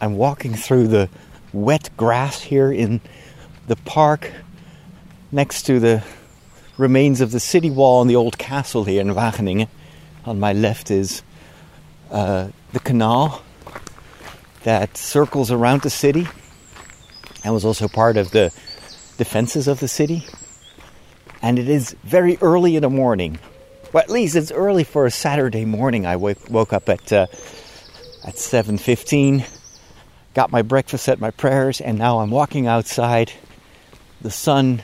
I'm walking through the wet grass here in the park next to the remains of the city wall and the old castle here in Wageningen. On my left is uh, the canal that circles around the city and was also part of the defenses of the city. And it is very early in the morning. Well, at least it's early for a Saturday morning. I woke, woke up at uh, at 7:15, got my breakfast, said my prayers, and now I'm walking outside. The sun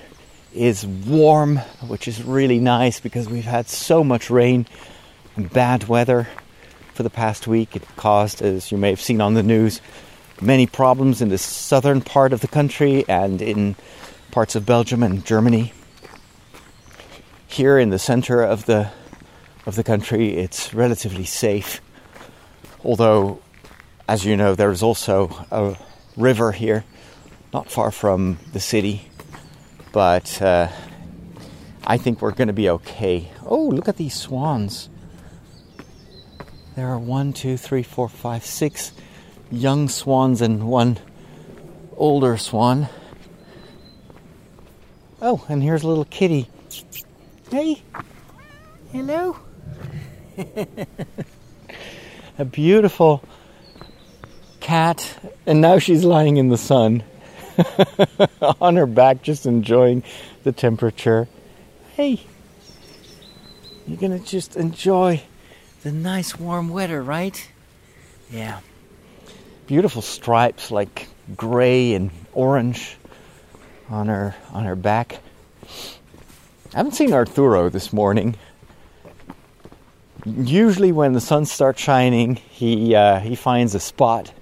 is warm, which is really nice because we've had so much rain and bad weather for the past week. It caused, as you may have seen on the news, many problems in the southern part of the country and in parts of Belgium and Germany. Here in the center of the of the country, it's relatively safe. Although, as you know, there is also a river here, not far from the city. But uh, I think we're going to be okay. Oh, look at these swans. There are one, two, three, four, five, six young swans and one older swan. Oh, and here's a little kitty. Hey, hello. a beautiful cat, and now she's lying in the sun on her back, just enjoying the temperature. Hey, you're gonna just enjoy the nice warm weather, right? Yeah. Beautiful stripes like gray and orange on her on her back. I haven't seen Arturo this morning. Usually, when the sun starts shining, he uh, he finds a spot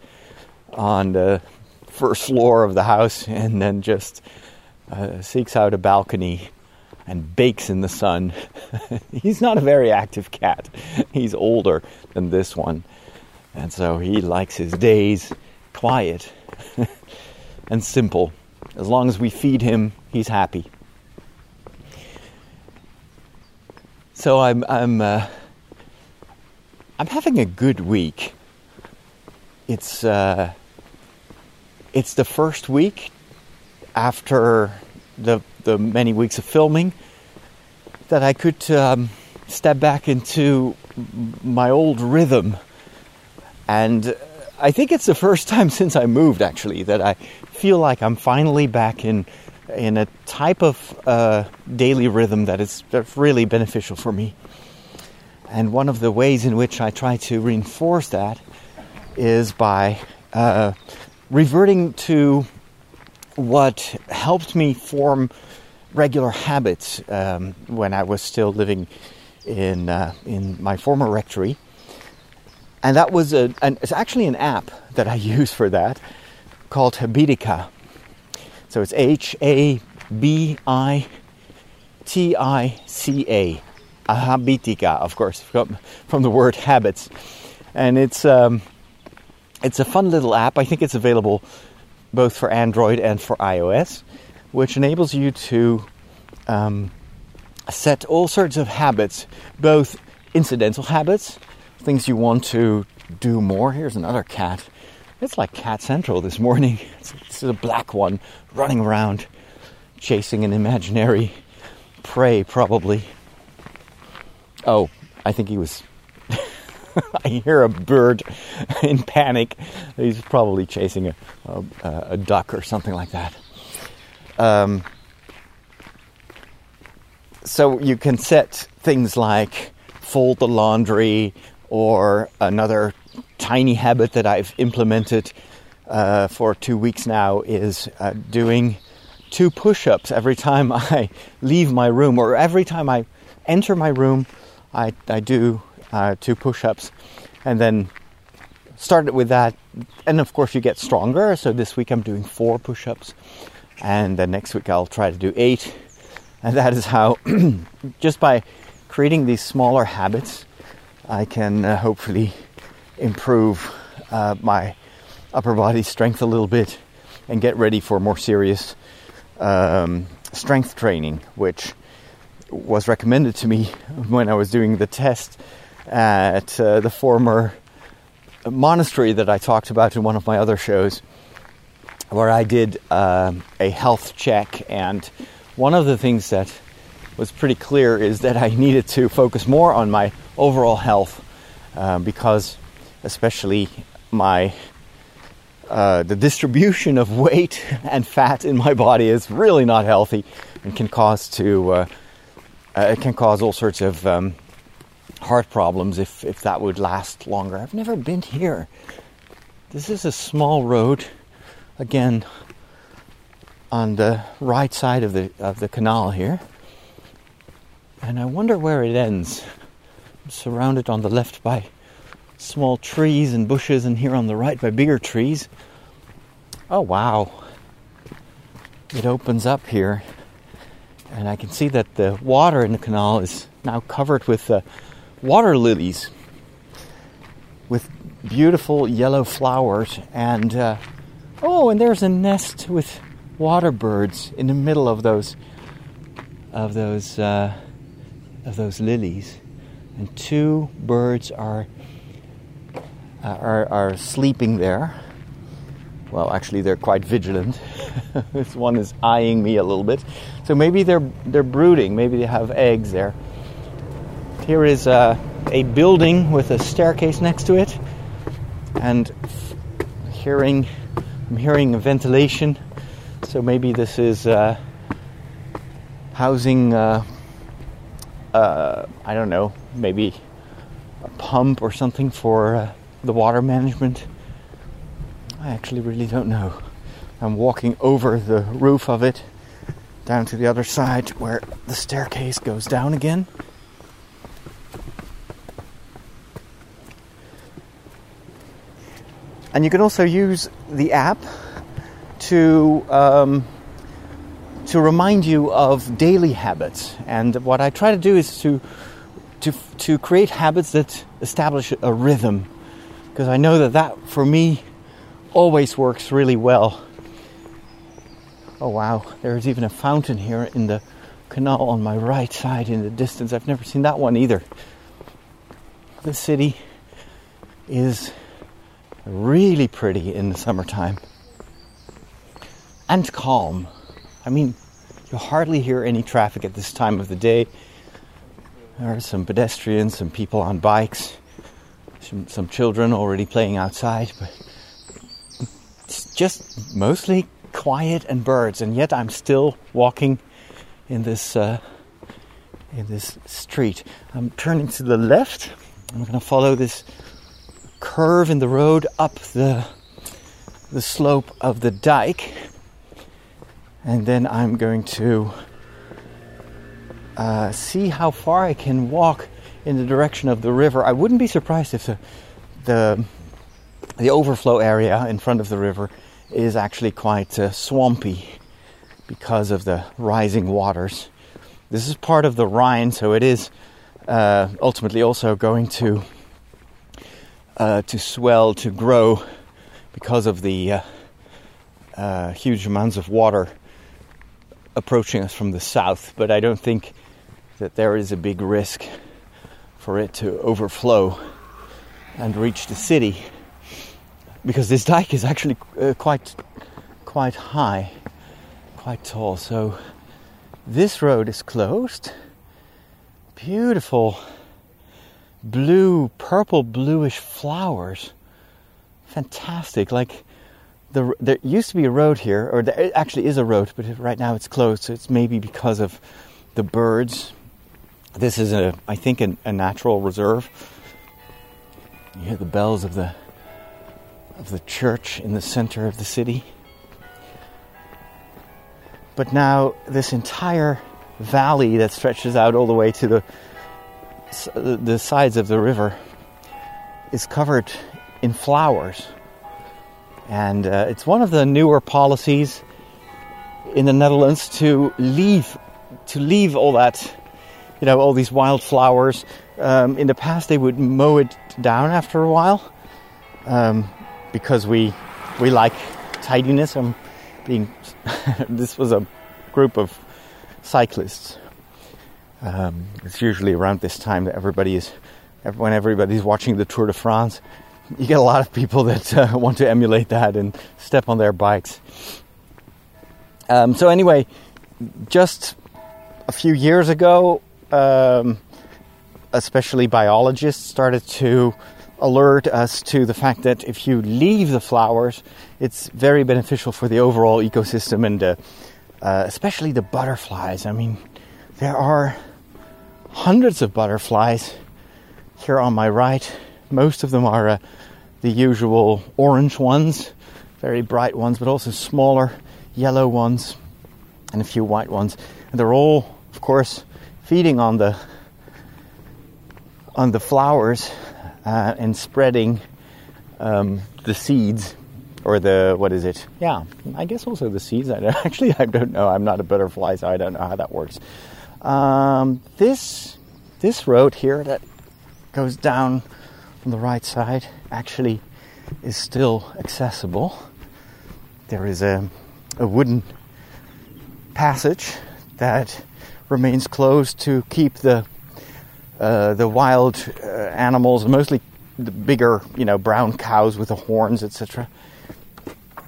on the first floor of the house and then just uh, seeks out a balcony and bakes in the sun. He's not a very active cat. He's older than this one. And so he likes his days quiet and simple. As long as we feed him, he's happy. So I'm I'm uh, I'm having a good week. It's uh, it's the first week after the the many weeks of filming that I could um, step back into my old rhythm, and I think it's the first time since I moved actually that I feel like I'm finally back in in a type of uh, daily rhythm that is really beneficial for me. And one of the ways in which I try to reinforce that is by uh, reverting to what helped me form regular habits um, when I was still living in uh, in my former rectory, and that was a an, it's actually an app that I use for that called Habitica. So it's H A B I T I C A, Habitica, of course, from, from the word habits, and it's um, it's a fun little app. I think it's available both for Android and for iOS, which enables you to um, set all sorts of habits, both incidental habits, things you want to do more. Here's another cat. It's like Cat Central this morning. This is a black one running around, chasing an imaginary prey, probably. Oh, I think he was I hear a bird in panic. He's probably chasing a, a, a duck or something like that. Um, so you can set things like fold the laundry or another tiny habit that I've implemented uh, for two weeks now is uh, doing two push ups every time I leave my room or every time I enter my room. I, I do uh, two push ups, and then started with that. And of course, you get stronger. So this week I'm doing four push ups, and then next week I'll try to do eight. And that is how, just by creating these smaller habits, I can uh, hopefully improve uh, my upper body strength a little bit and get ready for more serious um, strength training, which was recommended to me when I was doing the test at uh, the former monastery that I talked about in one of my other shows, where I did um, a health check, and one of the things that was pretty clear is that I needed to focus more on my overall health uh, because, especially my uh, the distribution of weight and fat in my body is really not healthy and can cause to uh, uh, it can cause all sorts of um, heart problems if if that would last longer. I've never been here. This is a small road, again on the right side of the of the canal here, and I wonder where it ends. I'm surrounded on the left by small trees and bushes, and here on the right by bigger trees. Oh, wow. It opens up here, and I can see that the water in the canal is now covered with uh, water lilies with beautiful yellow flowers. And uh, oh, and there's a nest with water birds in the middle of those of those uh, of those lilies, and two birds are uh, are, are sleeping there. Well, actually, they're quite vigilant. this one is eyeing me a little bit, so maybe they're they're brooding. Maybe they have eggs there. Here is a building with a staircase next to it, and hearing I'm hearing a ventilation. So maybe this is uh, housing. Uh, uh, I don't know. Maybe a pump or something for uh, the water management? I actually really don't know. I'm walking over the roof of it down to the other side where the staircase goes down again. And you can also use the app to um, to remind you of daily habits. And what I try to do is to to to create habits that establish a rhythm because I know that that for me always works really well. Oh wow, there's even a fountain here in the canal on my right side in the distance. I've never seen that one either. The city is really pretty in the summertime and calm. I mean, you hardly hear any traffic at this time of the day. There are some pedestrians, some people on bikes some, some children already playing outside, but it's just mostly quiet and birds, and yet I'm still walking in this uh, in this street. I'm turning to the left. I'm going to follow this curve in the road up the the slope of the dike, and then I'm going to uh, see how far I can walk in the direction of the river. I wouldn't be surprised if the the, the overflow area in front of the river is actually quite uh, swampy because of the rising waters. This is part of the Rhine, so it is uh, ultimately also going to uh, to swell to grow because of the uh, uh, huge amounts of water approaching us from the south. But I don't think that there is a big risk for it to overflow and reach the city because this dike is actually uh, quite quite high quite tall so this road is closed beautiful blue purple bluish flowers fantastic like the, there used to be a road here or there actually is a road but right now it's closed so it's maybe because of the birds this is a, I think, a, a natural reserve. You hear the bells of the of the church in the center of the city. But now this entire valley that stretches out all the way to the the sides of the river is covered in flowers. And uh, it's one of the newer policies in the Netherlands to leave to leave all that you know, all these wildflowers. Um, in the past, they would mow it down after a while um, because we we like tidiness. I'm being this was a group of cyclists. Um, it's usually around this time that everybody is when everybody's watching the Tour de France. you get a lot of people that uh, want to emulate that and step on their bikes. Um, so anyway, just a few years ago, um, especially biologists started to alert us to the fact that if you leave the flowers, it's very beneficial for the overall ecosystem and uh, uh, especially the butterflies. I mean, there are hundreds of butterflies here on my right. Most of them are uh, the usual orange ones, very bright ones, but also smaller yellow ones and a few white ones. And they're all, of course, feeding on the on the flowers uh, and spreading um, the seeds or the what is it? Yeah, I guess also the seeds. I actually I don't know. I'm not a butterfly, so I don't know how that works. Um, this this road here that goes down on the right side actually is still accessible. There is a a wooden passage that remains closed to keep the uh, the wild uh, animals, mostly the bigger, you know, brown cows with the horns, etc.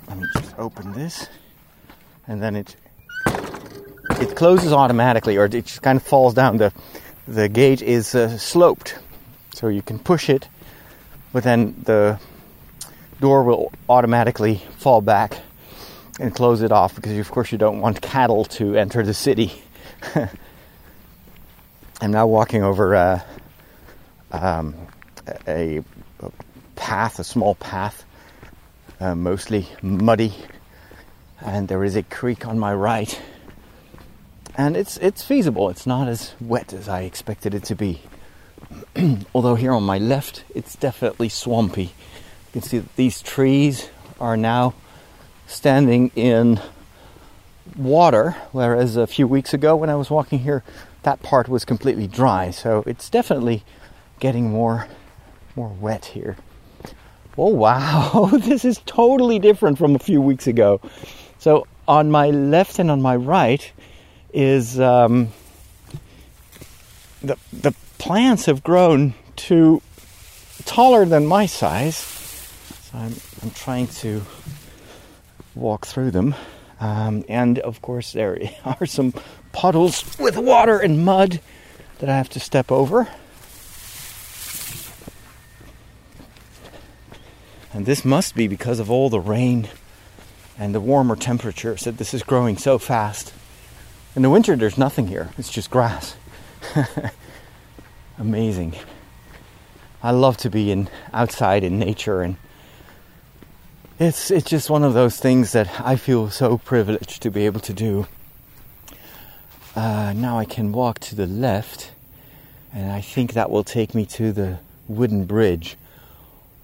Let me just open this, and then it it closes automatically, or it just kind of falls down. the The gate is uh, sloped, so you can push it, but then the door will automatically fall back and close it off because, of course, you don't want cattle to enter the city. I'm now walking over uh, um, a, a, path, a small path, uh, mostly muddy, and there is a creek on my right. And it's it's feasible. It's not as wet as I expected it to be. Although here on my left, it's definitely swampy. You can see that these trees are now standing in water, whereas a few weeks ago when I was walking here, that part was completely dry. So it's definitely getting more more wet here. Oh wow, this is totally different from a few weeks ago. So on my left and on my right is um, the the plants have grown to taller than my size. So I'm I'm trying to walk through them. Um, and of course, there are some puddles with water and mud that I have to step over. And this must be because of all the rain and the warmer temperatures that this is growing so fast. In the winter, there's nothing here, it's just grass. Amazing. I love to be in outside in nature and it's it's just one of those things that I feel so privileged to be able to do. Uh, now I can walk to the left, and I think that will take me to the wooden bridge,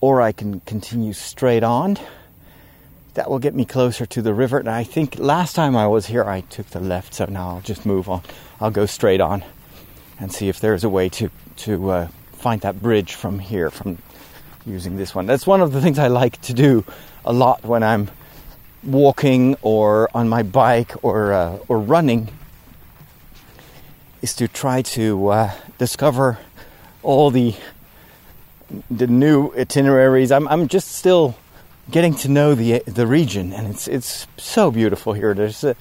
or I can continue straight on. That will get me closer to the river. And I think last time I was here, I took the left, so now I'll just move on. I'll go straight on and see if there's a way to to uh, find that bridge from here, from using this one. That's one of the things I like to do a lot when I'm walking or on my bike or uh, or running is to try to uh, discover all the the new itineraries. I'm I'm just still getting to know the the region, and it's it's so beautiful here. There's a,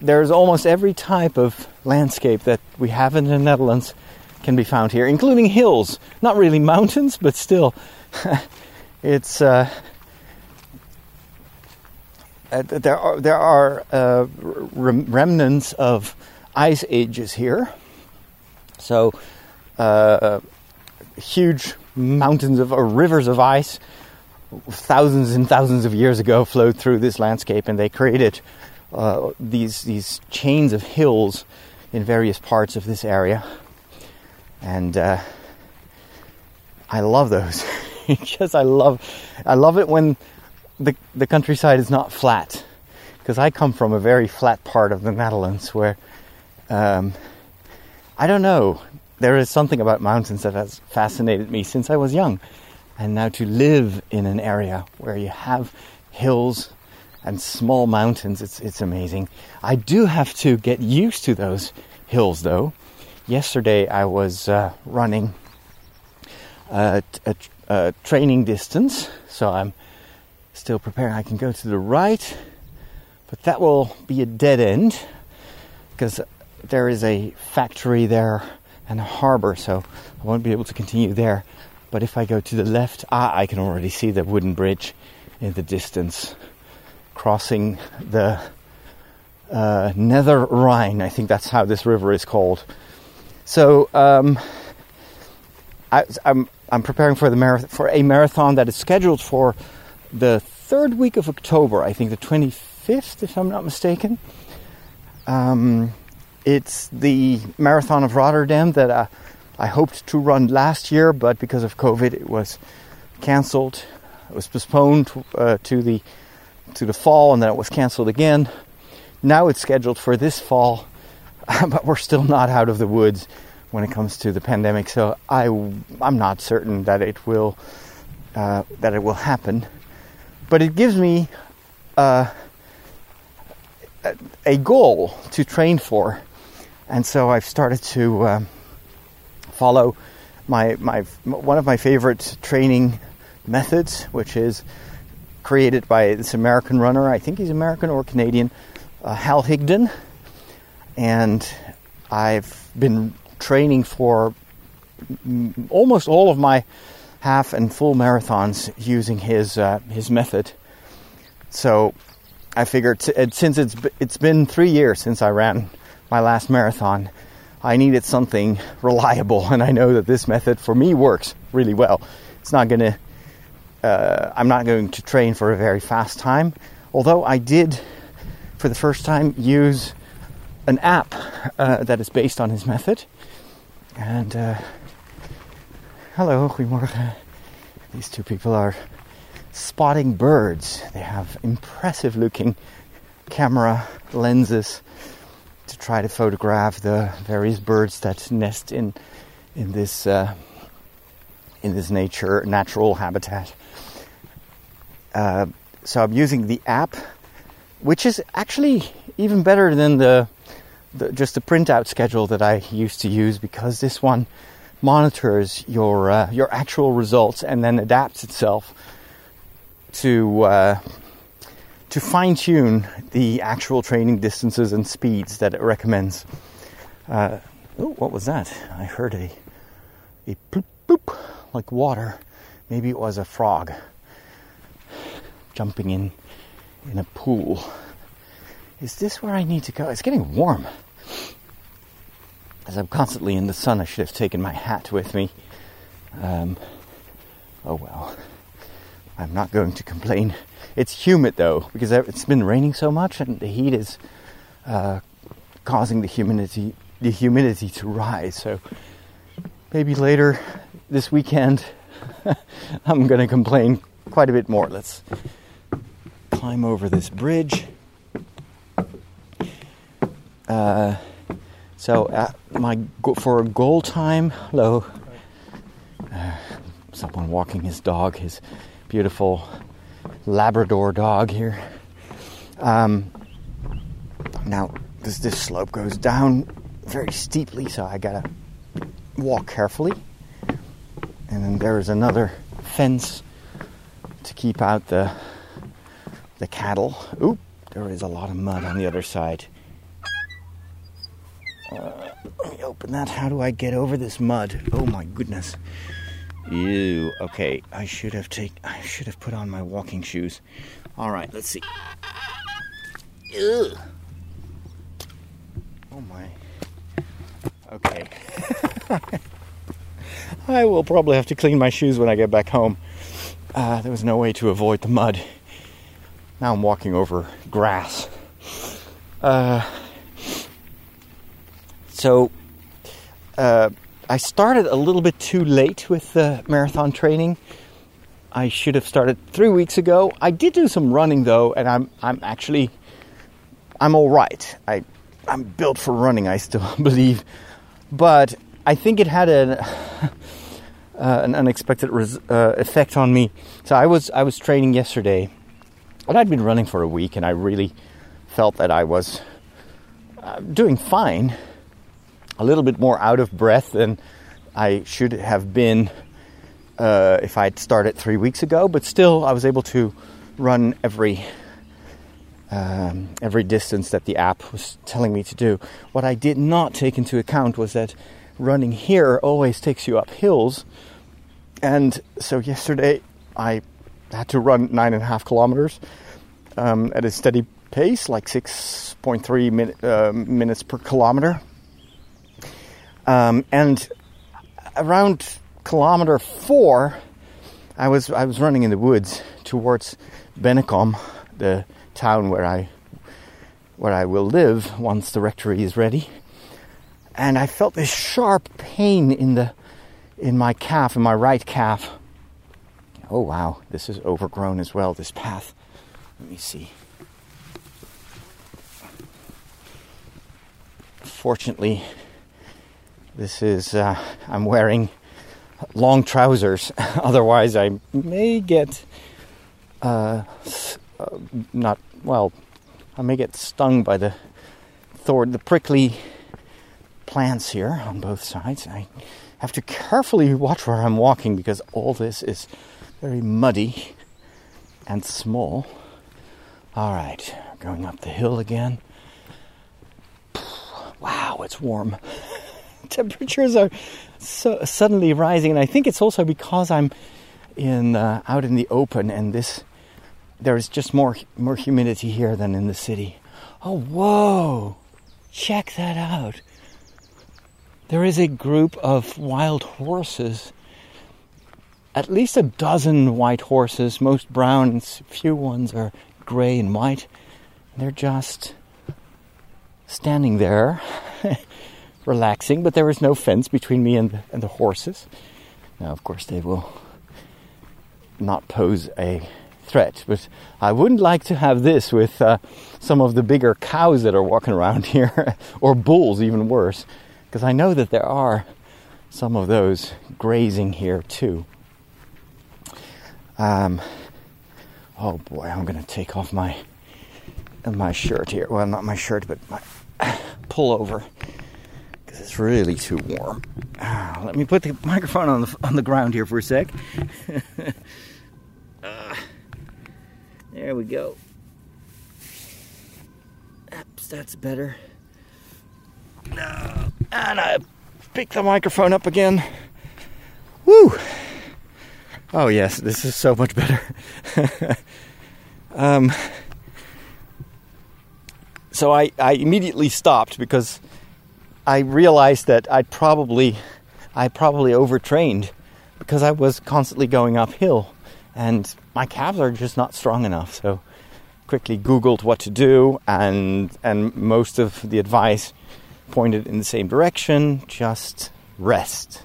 there's almost every type of landscape that we have in the Netherlands can be found here, including hills. Not really mountains, but still. it's uh, uh, there are there are uh, remnants of ice ages here. So uh, huge mountains of or rivers of ice, thousands and thousands of years ago, flowed through this landscape, and they created uh, these these chains of hills in various parts of this area. And uh, I love those because I love I love it when the the countryside is not flat because I come from a very flat part of the Netherlands where um, I don't know there is something about mountains that has fascinated me since I was young and now to live in an area where you have hills and small mountains it's it's amazing I do have to get used to those hills though yesterday I was uh, running uh, a, uh, training distance. So I'm still preparing. I can go to the right, but that will be a dead end because there is a factory there and a harbor, so I won't be able to continue there. But if I go to the left, ah, I can already see the wooden bridge in the distance crossing the uh, Nether Rhine. I think that's how this river is called. So um, I, I'm I'm preparing for the marathon for a marathon that is scheduled for the third week of October. I think the 25th, if I'm not mistaken. Um, it's the marathon of Rotterdam that I, I hoped to run last year, but because of COVID, it was cancelled. It was postponed uh, to the to the fall, and then it was cancelled again. Now it's scheduled for this fall, but we're still not out of the woods when it comes to the pandemic. So I, I'm not certain that it will uh, that it will happen, but it gives me uh, a goal to train for, and so I've started to um, follow my my one of my favorite training methods, which is created by this American runner. I think he's American or Canadian, uh, Hal Higdon, and I've been training for almost all of my half and full marathons using his uh, his method. So I figured since it's it's been three years since I ran my last marathon, I needed something reliable, and I know that this method for me works really well. It's not gonna. Uh, I'm not going to train for a very fast time, although I did, for the first time, use an app uh, that is based on his method. And uh, hello, goedemorgen. These two people are spotting birds. They have impressive looking camera lenses to try to photograph the various birds that nest in in this uh, in this nature natural habitat. Uh, so I'm using the app, which is actually even better than the the, just the printout schedule that I used to use because this one monitors your uh, your actual results and then adapts itself to uh, to fine tune the actual training distances and speeds that it recommends. Uh, oh, what was that? I heard a a bloop bloop like water. Maybe it was a frog jumping in in a pool. Is this where I need to go? It's getting warm. As I'm constantly in the sun, I should have taken my hat with me. Um, oh well. I'm not going to complain. It's humid though, because it's been raining so much and the heat is uh, causing the humidity the humidity to rise. So maybe later this weekend I'm going to complain quite a bit more. Let's climb over this bridge. Uh, so my for a goal time, hello. Uh, someone walking his dog, his beautiful Labrador dog here. Um, now this this slope goes down very steeply, so I gotta walk carefully. And then there's another fence to keep out the the cattle. Oop, there is a lot of mud on the other side. Uh, let me open that. How do I get over this mud? Oh my goodness. Ew. Okay, I should have take. I should have put on my walking shoes. All right, let's see. Ew. Oh my. Okay. I will probably have to clean my shoes when I get back home. Uh, there was no way to avoid the mud. Now I'm walking over grass. Uh, so uh, I started a little bit too late with the marathon training. I should have started three weeks ago. I did do some running though, and I'm I'm actually I'm all right. I I'm built for running. I still believe, but I think it had an uh, an unexpected res- uh, effect on me. So I was I was training yesterday, and I'd been running for a week, and I really felt that I was uh, doing fine a little bit more out of breath than I should have been uh, if I'd started three weeks ago, but still I was able to run every um, every distance that the app was telling me to do. What I did not take into account was that running here always takes you up hills, and so yesterday I had to run nine and a half kilometers um, at a steady pace, like 6.3 min- uh, minutes per kilometer. Um, and around kilometer four, I was I was running in the woods towards Bennekom, the town where I where I will live once the rectory is ready. And I felt this sharp pain in the in my calf, in my right calf. Oh wow, this is overgrown as well, this path. Let me see. Fortunately, this is uh, I'm wearing long trousers. Otherwise, I may get uh, uh, not well. I may get stung by the thorn, the prickly plants here on both sides. I have to carefully watch where I'm walking because all this is very muddy and small. All right, going up the hill again. Wow, it's warm. Temperatures are so suddenly rising, and I think it's also because I'm in uh, out in the open, and this there's just more more humidity here than in the city. Oh, whoa! Check that out. There is a group of wild horses. At least a dozen white horses, most brown, and few ones are gray and white. They're just standing there, relaxing, but there is no fence between me and the, and the horses. Now, of course, they will not pose a threat, but I wouldn't like to have this with uh, some of the bigger cows that are walking around here, or bulls, even worse, because I know that there are some of those grazing here too. Um, oh boy, I'm going to take off my my shirt here. Well, not my shirt, but my pullover it's really too warm. Uh, let me put the microphone on the on the ground here for a sec. uh, there we go. Oops, that's better. Uh, and I pick the microphone up again. Woo! Oh yes, this is so much better. um, so I, I immediately stopped because I realized that I probably I probably overtrained because I was constantly going uphill and my calves are just not strong enough. So quickly googled what to do and and most of the advice pointed in the same direction, just rest.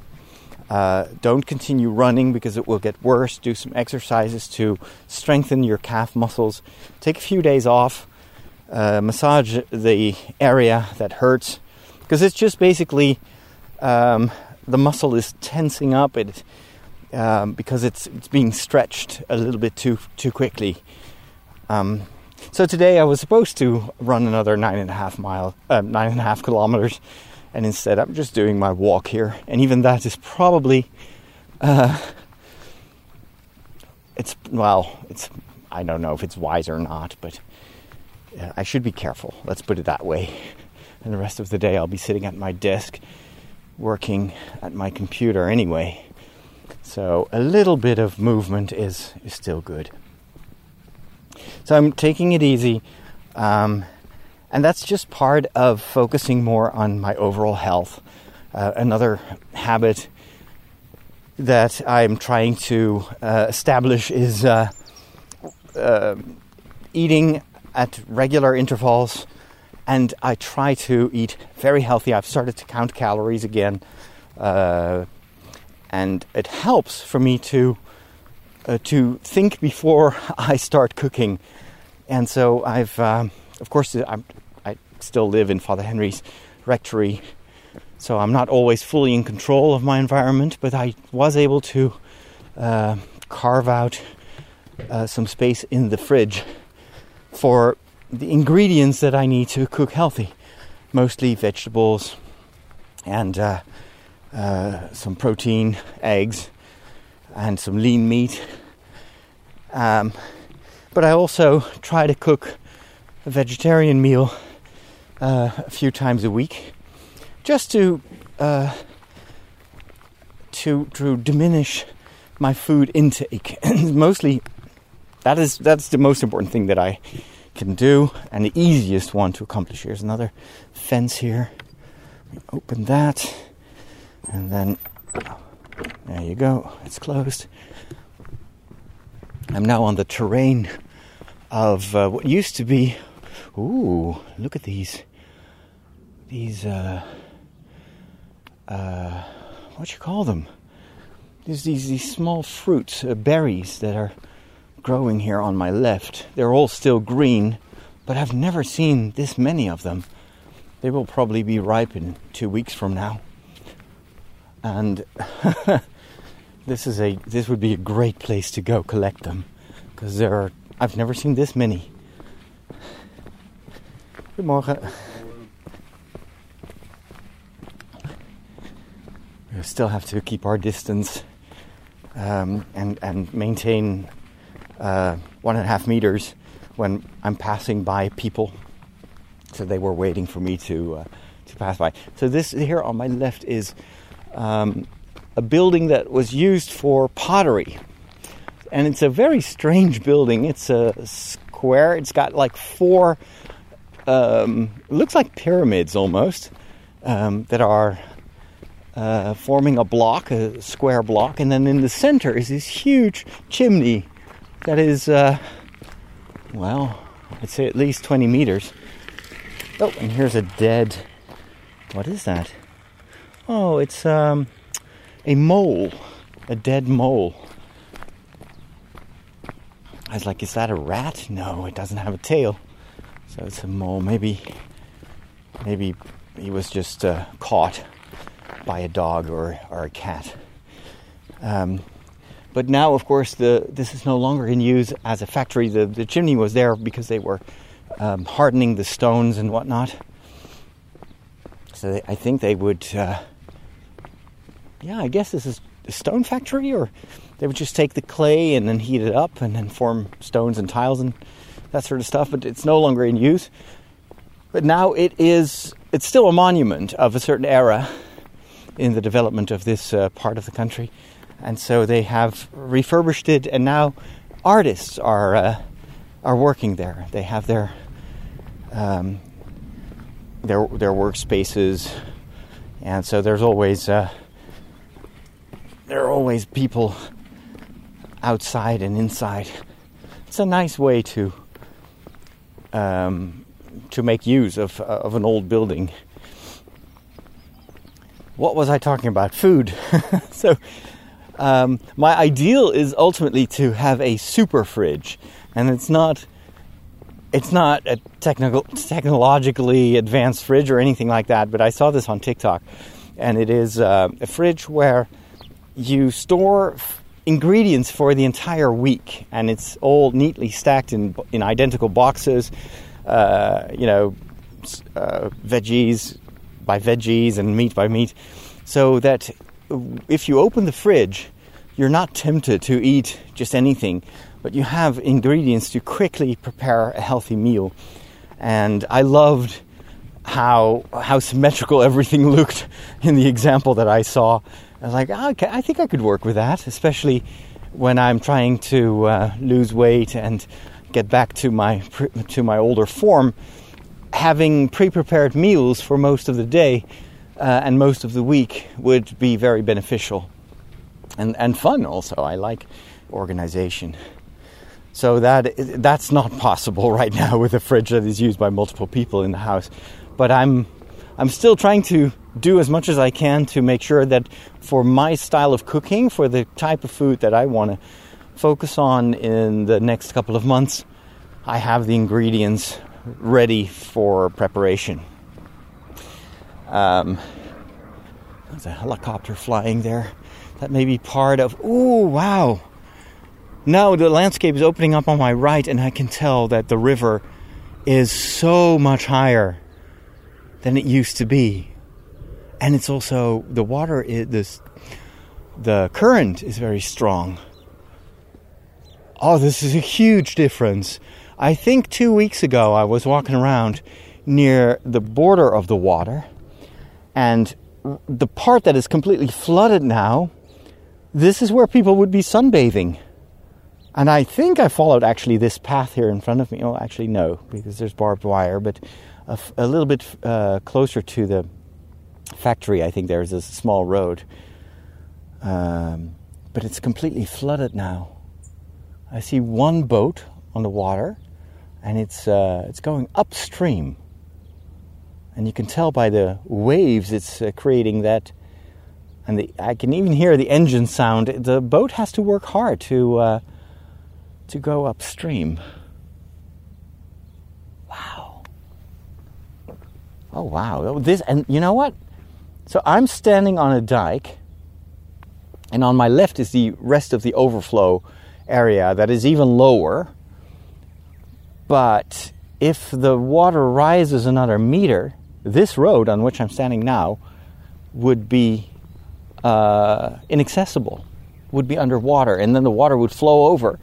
Uh, don't continue running because it will get worse. Do some exercises to strengthen your calf muscles. Take a few days off uh, massage the area that hurts because it's just basically um, the muscle is tensing up it um, because it's it's being stretched a little bit too too quickly. Um, so today I was supposed to run another nine and a half mile, uh, nine and a half kilometers, and instead I'm just doing my walk here, and even that is probably, uh, it's well, it's I don't know if it's wise or not, but I should be careful, let's put it that way. And the rest of the day I'll be sitting at my desk working at my computer anyway. So a little bit of movement is, is still good. So I'm taking it easy. Um, and that's just part of focusing more on my overall health. Uh, another habit that I'm trying to uh, establish is uh, uh eating at regular intervals and I try to eat very healthy. I've started to count calories again, uh, and it helps for me to uh, to think before I start cooking. And so I've, um, of course, I'm, i still live in Father Henry's rectory, so I'm not always fully in control of my environment, but I was able to uh, carve out uh, some space in the fridge for the ingredients that I need to cook healthy, mostly vegetables and uh, uh, some protein, eggs, and some lean meat. Um, but I also try to cook a vegetarian meal uh, a few times a week, just to uh, to to diminish my food intake. Mostly, that is that's the most important thing that I can do, and the easiest one to accomplish. Here's another fence here. We Open that, and then there you go. It's closed. I'm now on the terrain of uh, what used to be. Ooh, look at these. These, uh, uh, what you call them? There's these these small fruits, uh, berries that are growing here on my left. They're all still green, but I've never seen this many of them. They will probably be ripe in two weeks from now. And this is a this would be a great place to go collect them because there are I've never seen this many. Goedemorgen. We still have to keep our distance um, and and maintain uh, one and a half meters when I'm passing by people. So they were waiting for me to uh, to pass by. So this here on my left is um, a building that was used for pottery, and it's a very strange building. It's a square. It's got like four. Um, looks like pyramids almost um, that are uh, forming a block, a square block, and then in the center is this huge chimney that is, uh, well, I'd say at least 20 meters. Oh, and here's a dead. What is that? Oh, it's um, a mole, a dead mole. I was like, is that a rat? No, it doesn't have a tail. So it's a mole. Maybe, maybe he was just uh, caught by a dog or, or a cat. Um, but now, of course, the this is no longer in use as a factory. The, the chimney was there because they were um, hardening the stones and whatnot. So they, I think they would, uh, yeah, I guess this is a stone factory, or they would just take the clay and then heat it up and then form stones and tiles and that sort of stuff. But it's no longer in use. But now it is. It's still a monument of a certain era in the development of this uh, part of the country and so they have refurbished it, and now artists are uh, are working there. They have their um, their their workspaces, and so there's always uh, there are always people outside and inside. It's a nice way to um, to make use of of an old building. What was I talking about? Food. so um, my ideal is ultimately to have a super fridge, and it's not it's not a technical technologically advanced fridge or anything like that. But I saw this on TikTok, and it is uh, a fridge where you store f- ingredients for the entire week, and it's all neatly stacked in in identical boxes. Uh, you know, uh, veggies by veggies and meat by meat, so that if you open the fridge, you're not tempted to eat just anything, but you have ingredients to quickly prepare a healthy meal. And I loved how how symmetrical everything looked in the example that I saw. I was like, oh, okay, I think I could work with that, especially when I'm trying to uh, lose weight and get back to my to my older form. Having pre-prepared meals for most of the day uh, and most of the week would be very beneficial and and fun also. I like organization. So that that's not possible right now with a fridge that is used by multiple people in the house. But I'm I'm still trying to do as much as I can to make sure that for my style of cooking, for the type of food that I want to focus on in the next couple of months, I have the ingredients ready for preparation. Um, there's a helicopter flying there. That may be part of. Oh, wow. Now the landscape is opening up on my right, and I can tell that the river is so much higher than it used to be. And it's also the water is this the current is very strong. Oh, this is a huge difference. I think two weeks ago I was walking around near the border of the water, and the part that is completely flooded now, this is where people would be sunbathing. And I think I followed actually this path here in front of me. Oh, actually, no, because there's barbed wire, but a, a little bit uh, closer to the factory, I think there's a small road. Um, but it's completely flooded now. I see one boat on the water, and it's uh, it's going upstream. And you can tell by the waves it's uh, creating that, and the, I can even hear the engine sound. The boat has to work hard to uh, to go upstream. Wow. Oh wow! Oh, this and you know what? So I'm standing on a dike, and on my left is the rest of the overflow area that is even lower. But if the water rises another meter, this road on which I'm standing now would be uh, inaccessible, would be underwater, and then the water would flow over.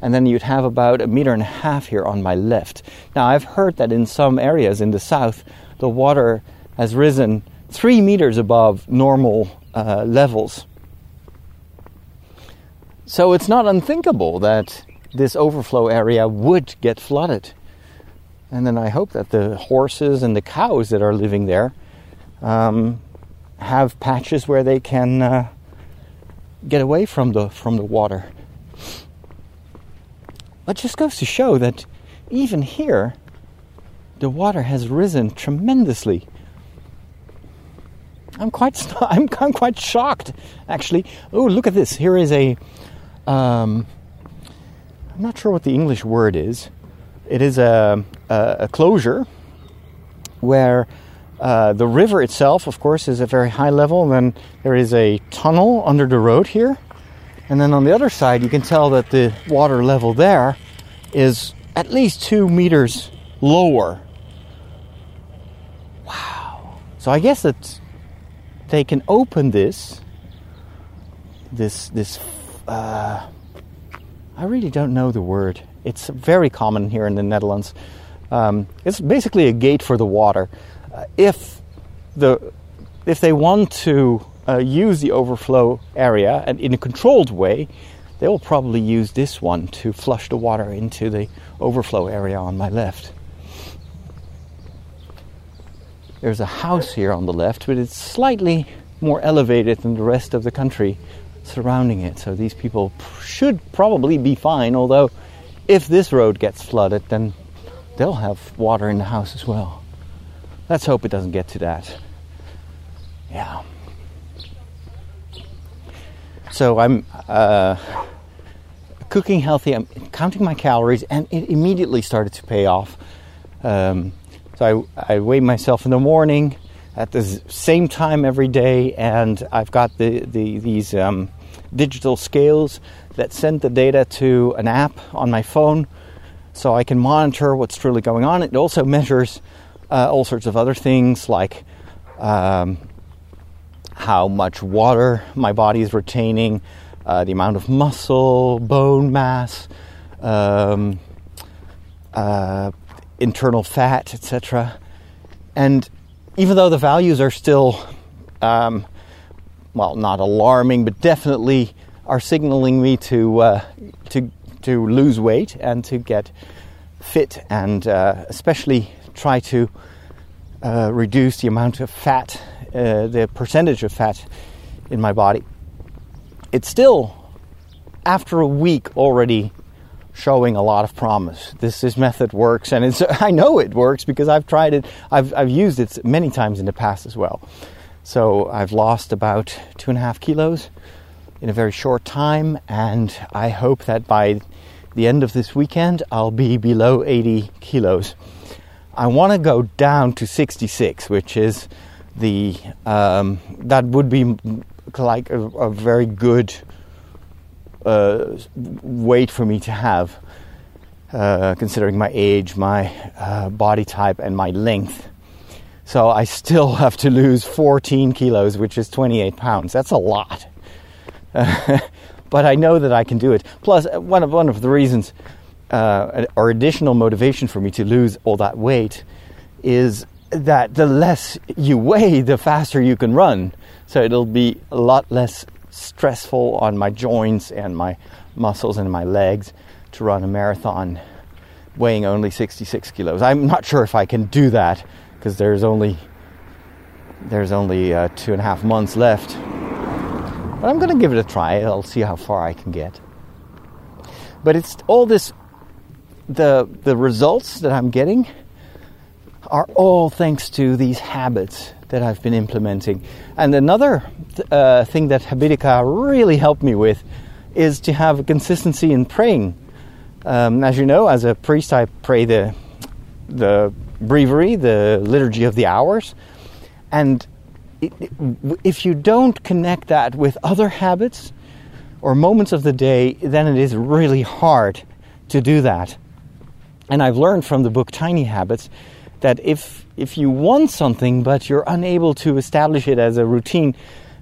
And then you'd have about a meter and a half here on my left. Now, I've heard that in some areas in the south, the water has risen three meters above normal uh, levels. So it's not unthinkable that this overflow area would get flooded. And then I hope that the horses and the cows that are living there um, have patches where they can uh, get away from the from the water. But just goes to show that even here, the water has risen tremendously I'm quite I'm, I'm quite shocked actually. Oh, look at this. Here is a um, I'm not sure what the English word is. It is a, a, closure where uh, the river itself, of course, is a very high level. And then there is a tunnel under the road here. And then on the other side, you can tell that the water level there is at least two meters lower. Wow. So I guess that they can open this, this, this, uh, I really don't know the word. It's very common here in the Netherlands. Um, it's basically a gate for the water. Uh, if the if they want to uh, use the overflow area and in a controlled way, they will probably use this one to flush the water into the overflow area on my left. There's a house here on the left, but it's slightly more elevated than the rest of the country surrounding it. So these people should probably be fine, although if this road gets flooded, then they'll have water in the house as well. Let's hope it doesn't get to that. Yeah. So I'm uh, cooking healthy, I'm counting my calories, and it immediately started to pay off. Um, so I, I weigh myself in the morning at the same time every day, and I've got the, the these um, digital scales that send the data to an app on my phone, so I can monitor what's truly going on. It also measures uh, all sorts of other things like um, how much water my body is retaining, uh, the amount of muscle, bone mass. Um, uh, internal fat, etc. And even though the values are still, um, well, not alarming, but definitely are signaling me to uh, to to lose weight and to get fit, and uh, especially try to uh, reduce the amount of fat, uh, the percentage of fat in my body. It's still, after a week, already showing a lot of promise. This this method works, and it's I know it works because I've tried it. I've I've used it many times in the past as well. So I've lost about two and a half kilos in a very short time, and I hope that by the end of this weekend I'll be below 80 kilos. I want to go down to 66, which is the um, that would be like a, a very good uh, weight for me to have, uh, considering my age, my uh, body type, and my length. So I still have to lose 14 kilos, which is 28 pounds. That's a lot. but I know that I can do it. Plus, one of one of the reasons uh, or additional motivation for me to lose all that weight is that the less you weigh, the faster you can run. So it'll be a lot less stressful on my joints and my muscles and my legs to run a marathon weighing only 66 kilos. I'm not sure if I can do that because there's only there's only uh, two and a half months left. But I'm going to give it a try. I'll see how far I can get. But it's all this the the results that I'm getting are all thanks to these habits that I've been implementing. And another uh, thing that Habitica really helped me with is to have a consistency in praying. Um, as you know, as a priest, I pray the the breviary, the liturgy of the hours, and if you don't connect that with other habits or moments of the day, then it is really hard to do that. And I've learned from the book Tiny Habits that if if you want something but you're unable to establish it as a routine,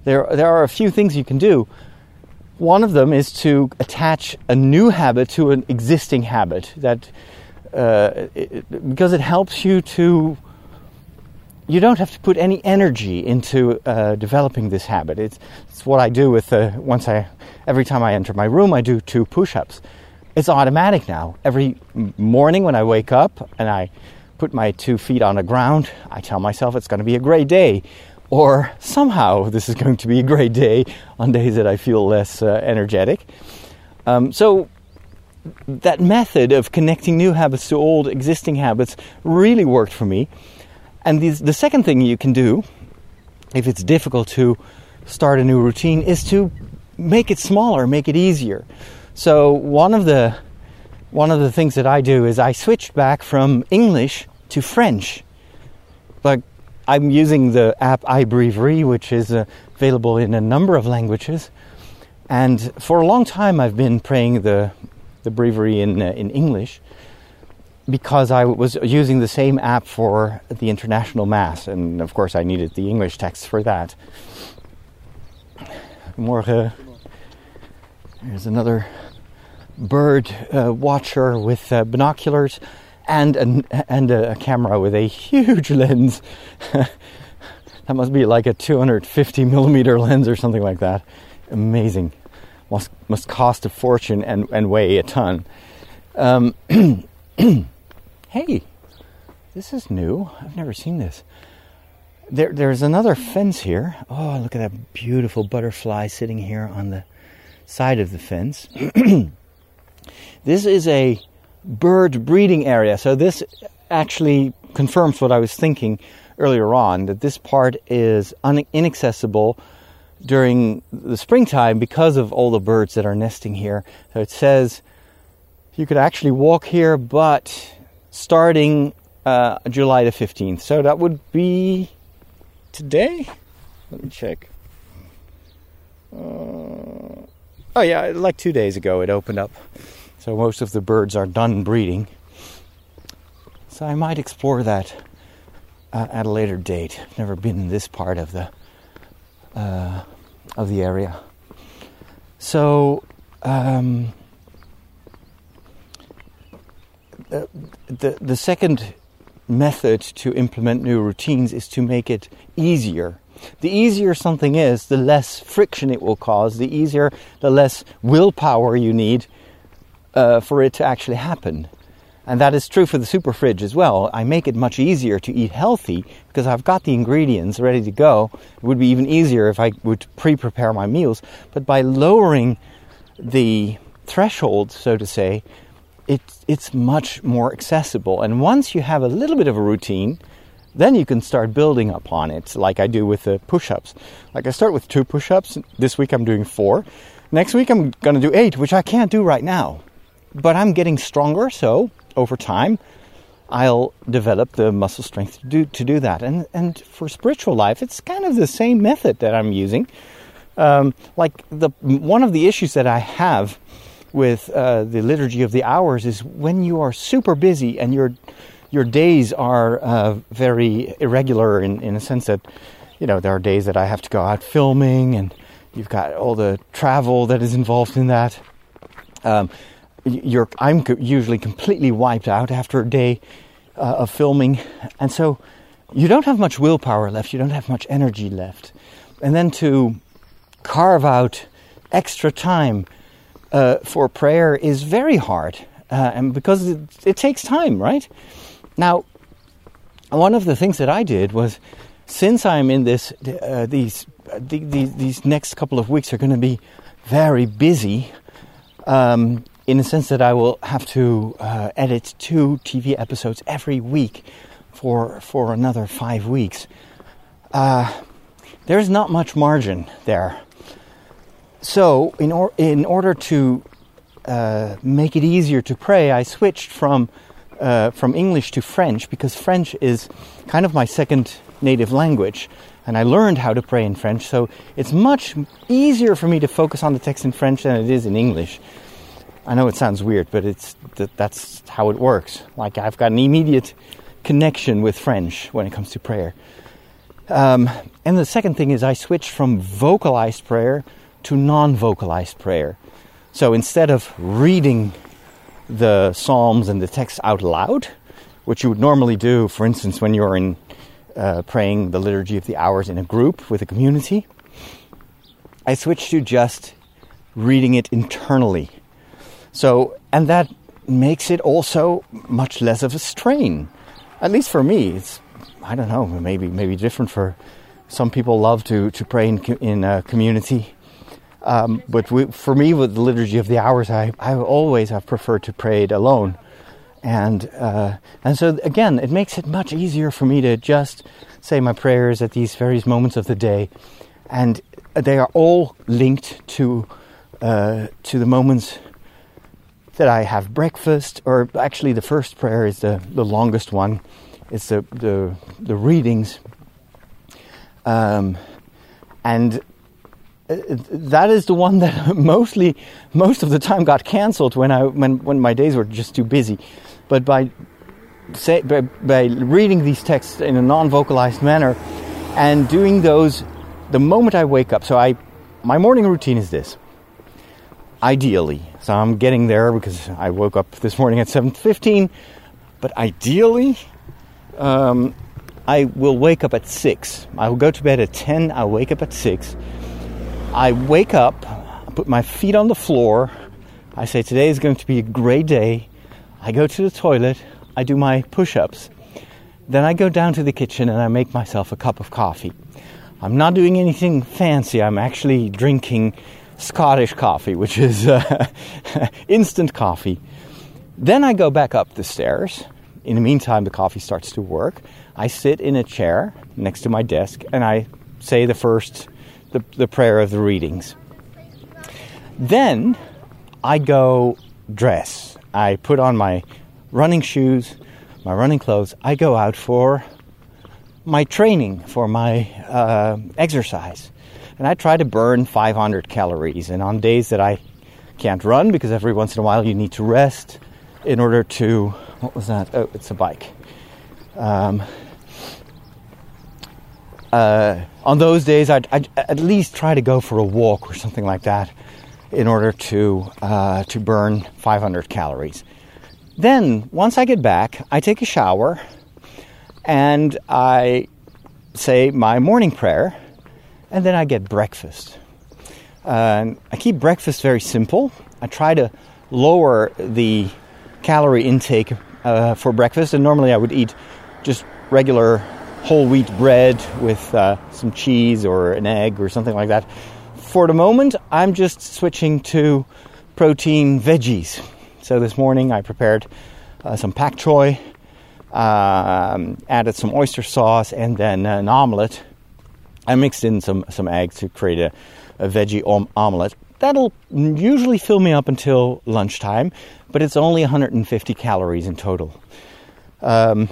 there there are a few things you can do. One of them is to attach a new habit to an existing habit that uh, it, because it helps you to you don't have to put any energy into uh, developing this habit. It's, it's what I do with uh, once I every time I enter my room I do two push-ups. It's automatic now. Every morning when I wake up and I put my two feet on the ground, I tell myself it's going to be a great day. Or somehow this is going to be a great day on days that I feel less uh, energetic. Um, so, that method of connecting new habits to old existing habits really worked for me. And these, the second thing you can do, if it's difficult to start a new routine, is to make it smaller, make it easier. So one of the one of the things that I do is I switched back from English to French. But I'm using the app iBreviary, which is uh, available in a number of languages. And for a long time, I've been praying the, the breviary in, uh, in English because I was using the same app for the international mass. And of course, I needed the English text for that. Morgen. There's another bird uh, watcher with uh, binoculars and a, and a camera with a huge lens. that must be like a 250 millimeter lens or something like that. Amazing. Must, must cost a fortune and, and weigh a ton. Um, hey, this is new. I've never seen this. There, there's another fence here. Oh, look at that beautiful butterfly sitting here on the side of the fence. this is a bird breeding area. So this actually confirms what I was thinking earlier on that this part is un- inaccessible during the springtime because of all the birds that are nesting here. So it says you could actually walk here, but starting uh, July the 15th. So that would be today? Let me check. Uh, oh, yeah, like two days ago it opened up. So most of the birds are done breeding. So I might explore that uh, at a later date. I've never been in this part of the uh, of the area. So um, the, the second method to implement new routines is to make it easier. The easier something is, the less friction it will cause. The easier, the less willpower you need uh, for it to actually happen. And that is true for the super fridge as well. I make it much easier to eat healthy because I've got the ingredients ready to go. It would be even easier if I would pre prepare my meals. But by lowering the threshold, so to say, it, it's much more accessible. And once you have a little bit of a routine, then you can start building upon it, like I do with the push ups. Like I start with two push ups. This week I'm doing four. Next week I'm going to do eight, which I can't do right now but I'm getting stronger, so over time, I'll develop the muscle strength to do, to do that. And, and for spiritual life, it's kind of the same method that I'm using. Um, like the one of the issues that I have with uh, the liturgy of the hours is when you are super busy and your your days are uh, very irregular in, in a sense that you know there are days that I have to go out filming and You've got all the travel that is involved in that. Um, you're, I'm usually completely wiped out after a day uh, of filming, and so you don't have much willpower left. You don't have much energy left, and then to carve out extra time uh, for prayer is very hard, uh, and because it, it takes time, right? Now, one of the things that I did was, since I'm in this, uh, these, these these next couple of weeks are going to be very busy. Um, in the sense that I will have to uh, edit two TV episodes every week for for another five weeks. Uh, there's not much margin there. So, in, or- in order to uh, make it easier to pray, I switched from uh, from English to French because French is kind of my second native language, and I learned how to pray in French. So it's much easier for me to focus on the text in French than it is in English. I know it sounds weird, but it's that, that's how it works. Like I've got an immediate connection with French when it comes to prayer. Um, and the second thing is I switched from vocalized prayer to non-vocalized prayer. So instead of reading the psalms and the text out loud, which you would normally do, for instance, when you're in uh, praying the liturgy of the hours in a group with a community, I switched to just reading it internally. So, and that makes it also much less of a strain. At least for me, it's I don't know, maybe maybe different for some people. Love to to pray in in a community um, but we, for me, with the liturgy of the hours, I, I always have preferred to pray it alone, and uh, and so again, it makes it much easier for me to just say my prayers at these various moments of the day, and they are all linked to uh, to the moments that I have breakfast, or actually, the first prayer is the, the longest one. It's the the, the readings, um, and that is the one that mostly most of the time got cancelled when I when when my days were just too busy. But by say by, by reading these texts in a non-vocalized manner and doing those the moment I wake up. So I my morning routine is this. Ideally, so I'm getting there because I woke up this morning at 7:15. But ideally, um, I will wake up at six. I will go to bed at 10. I'll wake up at six I wake up, I put my feet on the floor. I say, Today is going to be a great day. I go to the toilet, I do my push ups. Then I go down to the kitchen and I make myself a cup of coffee. I'm not doing anything fancy, I'm actually drinking Scottish coffee, which is uh, instant coffee. Then I go back up the stairs. In the meantime, the coffee starts to work. I sit in a chair next to my desk and I say the first the, the prayer of the readings. Then I go dress. I put on my running shoes, my running clothes. I go out for my training, for my uh, exercise. And I try to burn 500 calories. And on days that I can't run, because every once in a while you need to rest in order to. What was that? Oh, it's a bike. Um, uh, on those days, I'd, I'd, at least try to go for a walk or something like that in order to uh, to burn 500 calories. Then, once I get back, I take a shower and I say my morning prayer, and then I get breakfast. I keep breakfast very simple. I try to lower the calorie intake uh, for breakfast, and normally I would eat just regular whole wheat bread with uh, some cheese or an egg or something like that. For the moment, I'm just switching to protein veggies. So this morning I prepared uh, some pak choy, um, added some oyster sauce, and then an omelet. I mixed in some, some eggs to create a, a veggie om- omelet. That'll usually fill me up until lunchtime, but it's only 150 calories in total. Um,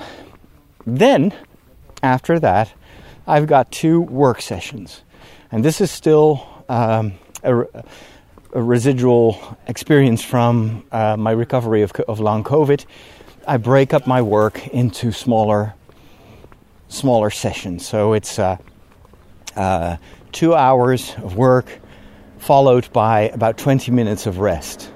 then after that, I've got two work sessions. And this is still um, a, a, residual experience from uh, my recovery of, of long COVID. I break up my work into smaller, smaller sessions. So it's uh, uh, two hours of work, followed by about 20 minutes of rest,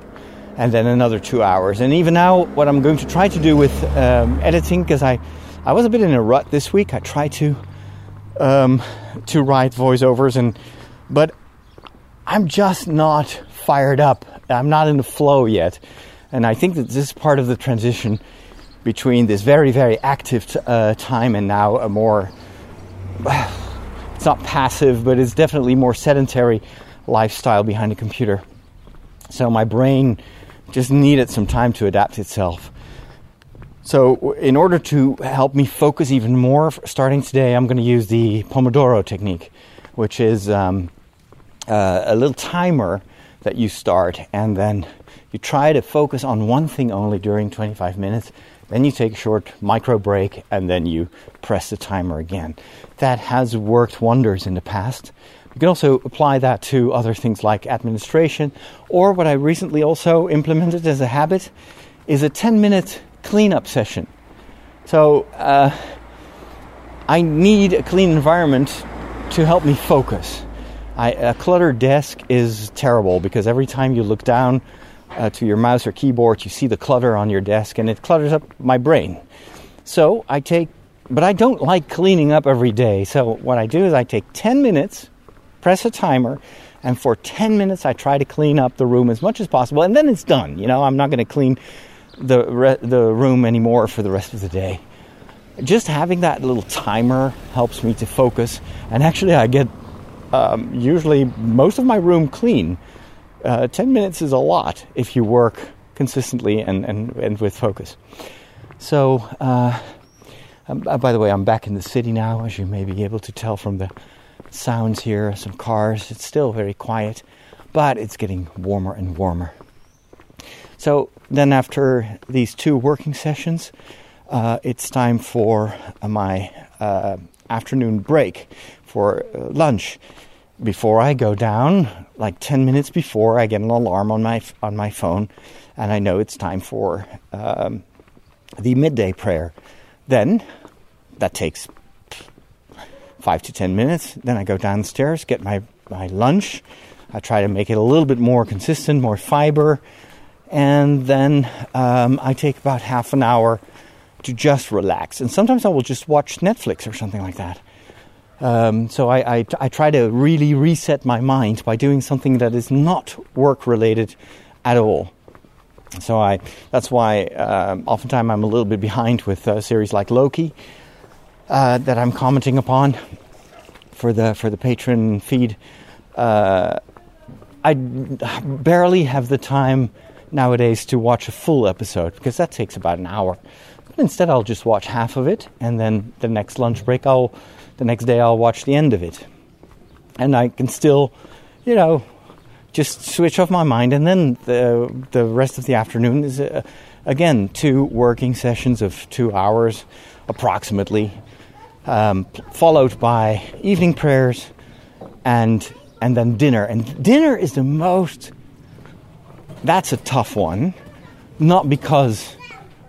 and then another two hours. And even now, what I'm going to try to do with um, editing, because I, I was a bit in a rut this week. I tried to um, to write voiceovers, and but I'm just not fired up. I'm not in the flow yet, and I think that this is part of the transition between this very very active uh, time and now a more it's not passive, but it's definitely more sedentary lifestyle behind a computer. So my brain just needed some time to adapt itself. So, in order to help me focus even more, starting today, I'm going to use the Pomodoro technique, which is um, uh, a little timer that you start, and then you try to focus on one thing only during 25 minutes. Then you take a short micro break, and then you press the timer again. That has worked wonders in the past. You can also apply that to other things like administration, or what I recently also implemented as a habit is a 10 minute cleanup session. So uh, I need a clean environment to help me focus. I, a cluttered desk is terrible because every time you look down uh, to your mouse or keyboard, you see the clutter on your desk and it clutters up my brain. So I take, but I don't like cleaning up every day. So what I do is I take 10 minutes, press a timer, and for 10 minutes I try to clean up the room as much as possible, and then it's done. You know, I'm not going to clean the re- the room anymore for the rest of the day. Just having that little timer helps me to focus, and actually, I get um, usually most of my room clean. Uh, Ten minutes is a lot if you work consistently and, and, and with focus. So, uh, um, uh, by the way, I'm back in the city now, as you may be able to tell from the sounds here, some cars. It's still very quiet, but it's getting warmer and warmer. So then, after these two working sessions, uh, it's time for uh, my uh, afternoon break for uh, lunch. Before I go down, like 10 minutes before, I get an alarm on my on my phone, and I know it's time for um, the midday prayer. Then, that takes five to 10 minutes. Then I go downstairs, get my, my lunch. I try to make it a little bit more consistent, more fiber and then um, I take about half an hour to just relax. And sometimes I will just watch Netflix or something like that. Um, so I, I, I, try to really reset my mind by doing something that is not work related at all. So I that's why um, oftentimes I'm a little bit behind with a series like Loki uh, that I'm commenting upon for the for the patron feed. Uh, I barely have the time nowadays to watch a full episode because that takes about an hour. But instead, I'll just watch half of it, and then the next lunch break, I'll the next day I'll watch the end of it, and I can still, you know, just switch off my mind, and then the the rest of the afternoon is uh, again two working sessions of two hours, approximately, um, followed by evening prayers, and and then dinner. And dinner is the most that's a tough one, not because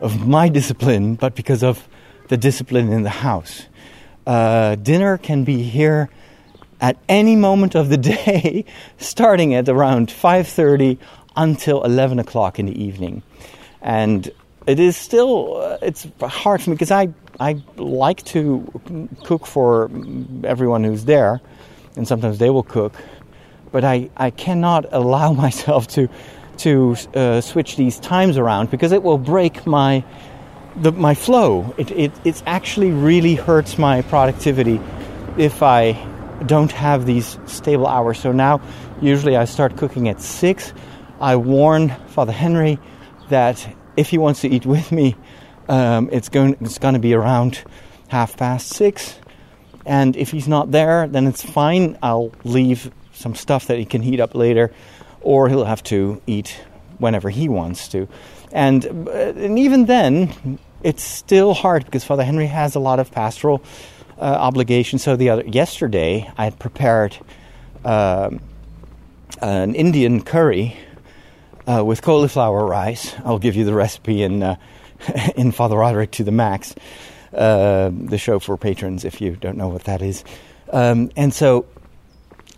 of my discipline, but because of the discipline in the house. Uh, dinner can be here at any moment of the day, starting at around 5:30 until 11 o'clock in the evening, and it is still uh, it's hard for me because I I like to cook for everyone who's there, and sometimes they will cook, but I I cannot allow myself to to uh, switch these times around because it will break my the, my flow. It, it it actually really hurts my productivity if I don't have these stable hours. So now, usually I start cooking at six. I warn Father Henry that if he wants to eat with me, um, it's going it's going to be around half past six. And if he's not there, then it's fine. I'll leave some stuff that he can heat up later or he'll have to eat whenever he wants to. And, uh, and even then, it's still hard because Father Henry has a lot of pastoral uh, obligations. So the other yesterday, I had prepared uh, an Indian curry uh, with cauliflower rice. I'll give you the recipe in uh, in Father Roderick to the Max, uh, the show for patrons. If you don't know what that is, um, and so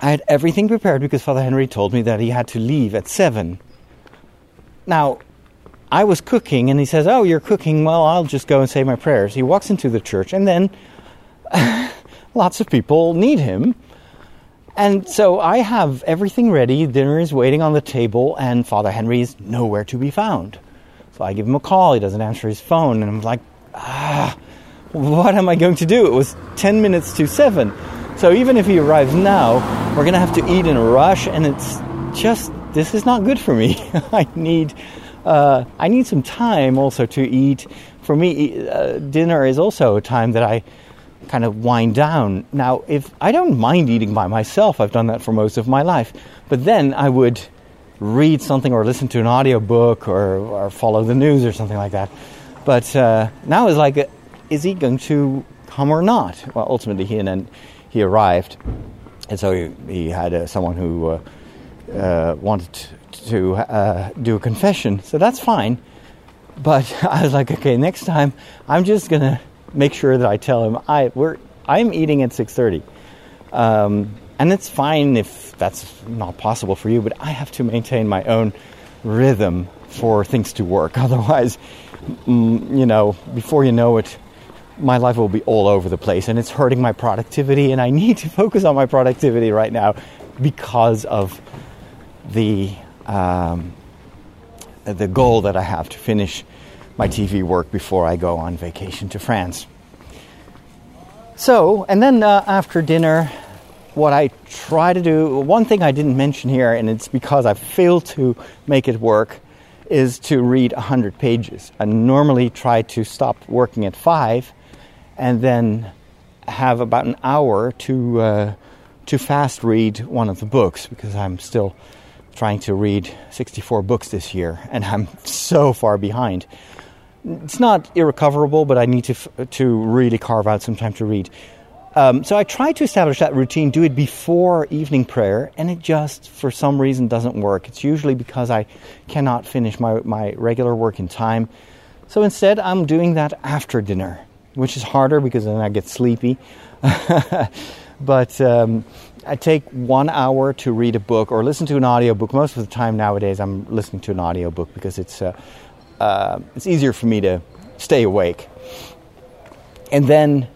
I had everything prepared because Father Henry told me that he had to leave at 7. Now, I was cooking and he says, Oh, you're cooking? Well, I'll just go and say my prayers. He walks into the church and then lots of people need him. And so I have everything ready. Dinner is waiting on the table, and Father Henry is nowhere to be found. So I give him a call. He doesn't answer his phone, and I'm like, ah, what am I going to do? It was 10 minutes to 7. So even if he arrives now, we're going to have to eat in a rush, and it's just, this is not good for me. I need. Uh, I need some time also to eat. For me, uh, dinner is also a time that I kind of wind down. Now, if I don't mind eating by myself, I've done that for most of my life, but then I would read something or listen to an audiobook or, or follow the news or something like that. But uh, now it's like, is he going to come or not? Well, ultimately, he and he arrived, and so he, he had uh, someone who uh, uh wanted to uh, do a confession. So that's fine. But I was like, okay, next time I'm just gonna make sure that I tell him I we're I'm eating at six thirty, um, and it's fine if that's not possible for you. But I have to maintain my own rhythm for things to work. Otherwise, you know, before you know it, my life will be all over the place, and it's hurting my productivity. And I need to focus on my productivity right now because of the um, the goal that I have to finish my TV work before I go on vacation to France. So, and then uh, after dinner, what I try to do, one thing I didn't mention here, and it's because I failed to make it work, is to read 100 pages. I normally try to stop working at 5 and then have about an hour to, uh, to fast read one of the books because I'm still trying to read 64 books this year and I'm so far behind it's not irrecoverable, but I need to to really carve out some time to read. Um, so I try to establish that routine, do it before evening prayer, and it just, for some reason, doesn't work. It's usually because I cannot finish my, my regular work in time. So instead, I'm doing that after dinner, which is harder because then I get sleepy. but um, I take one hour to read a book or listen to an audiobook. Most of the time nowadays, I'm listening to an audiobook because it's. Uh, uh, it's easier for me to stay awake. And then,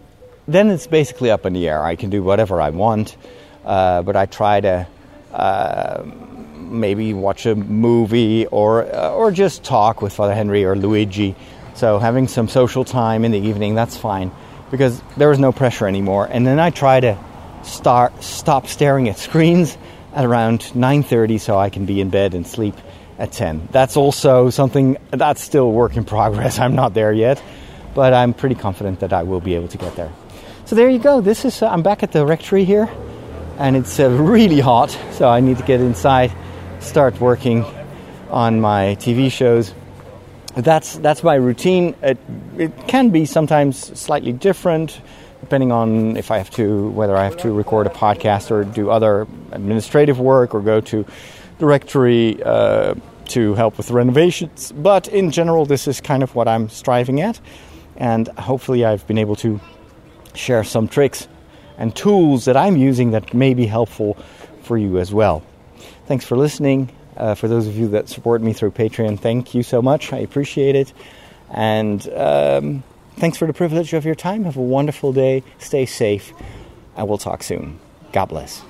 then it's basically up in the air. I can do whatever I want, uh, but I try to uh, maybe watch a movie or uh, or just talk with Father Henry or Luigi. So having some social time in the evening, that's fine because there is no pressure anymore. And then I try to start stop staring at screens at around 9:30 so I can be in bed and sleep at 10. That's also something that's still work in progress. I'm not there yet, but I'm pretty confident that I will be able to get there. So there you go. This is uh, I'm back at the rectory here, and it's uh, really hot. So I need to get inside, start working on my TV shows. That's that's my routine. It, it can be sometimes slightly different depending on if I have to, whether I have to record a podcast or do other administrative work or go to directory uh, to help with renovations. But in general, this is kind of what I'm striving at, and hopefully, I've been able to share some tricks and tools that I'm using that may be helpful for you as well. Thanks for listening. Uh, for those of you that support me through Patreon, thank you so much. I appreciate it. And um, thanks for the privilege of your time. Have a wonderful day. Stay safe. And we'll talk soon. God bless.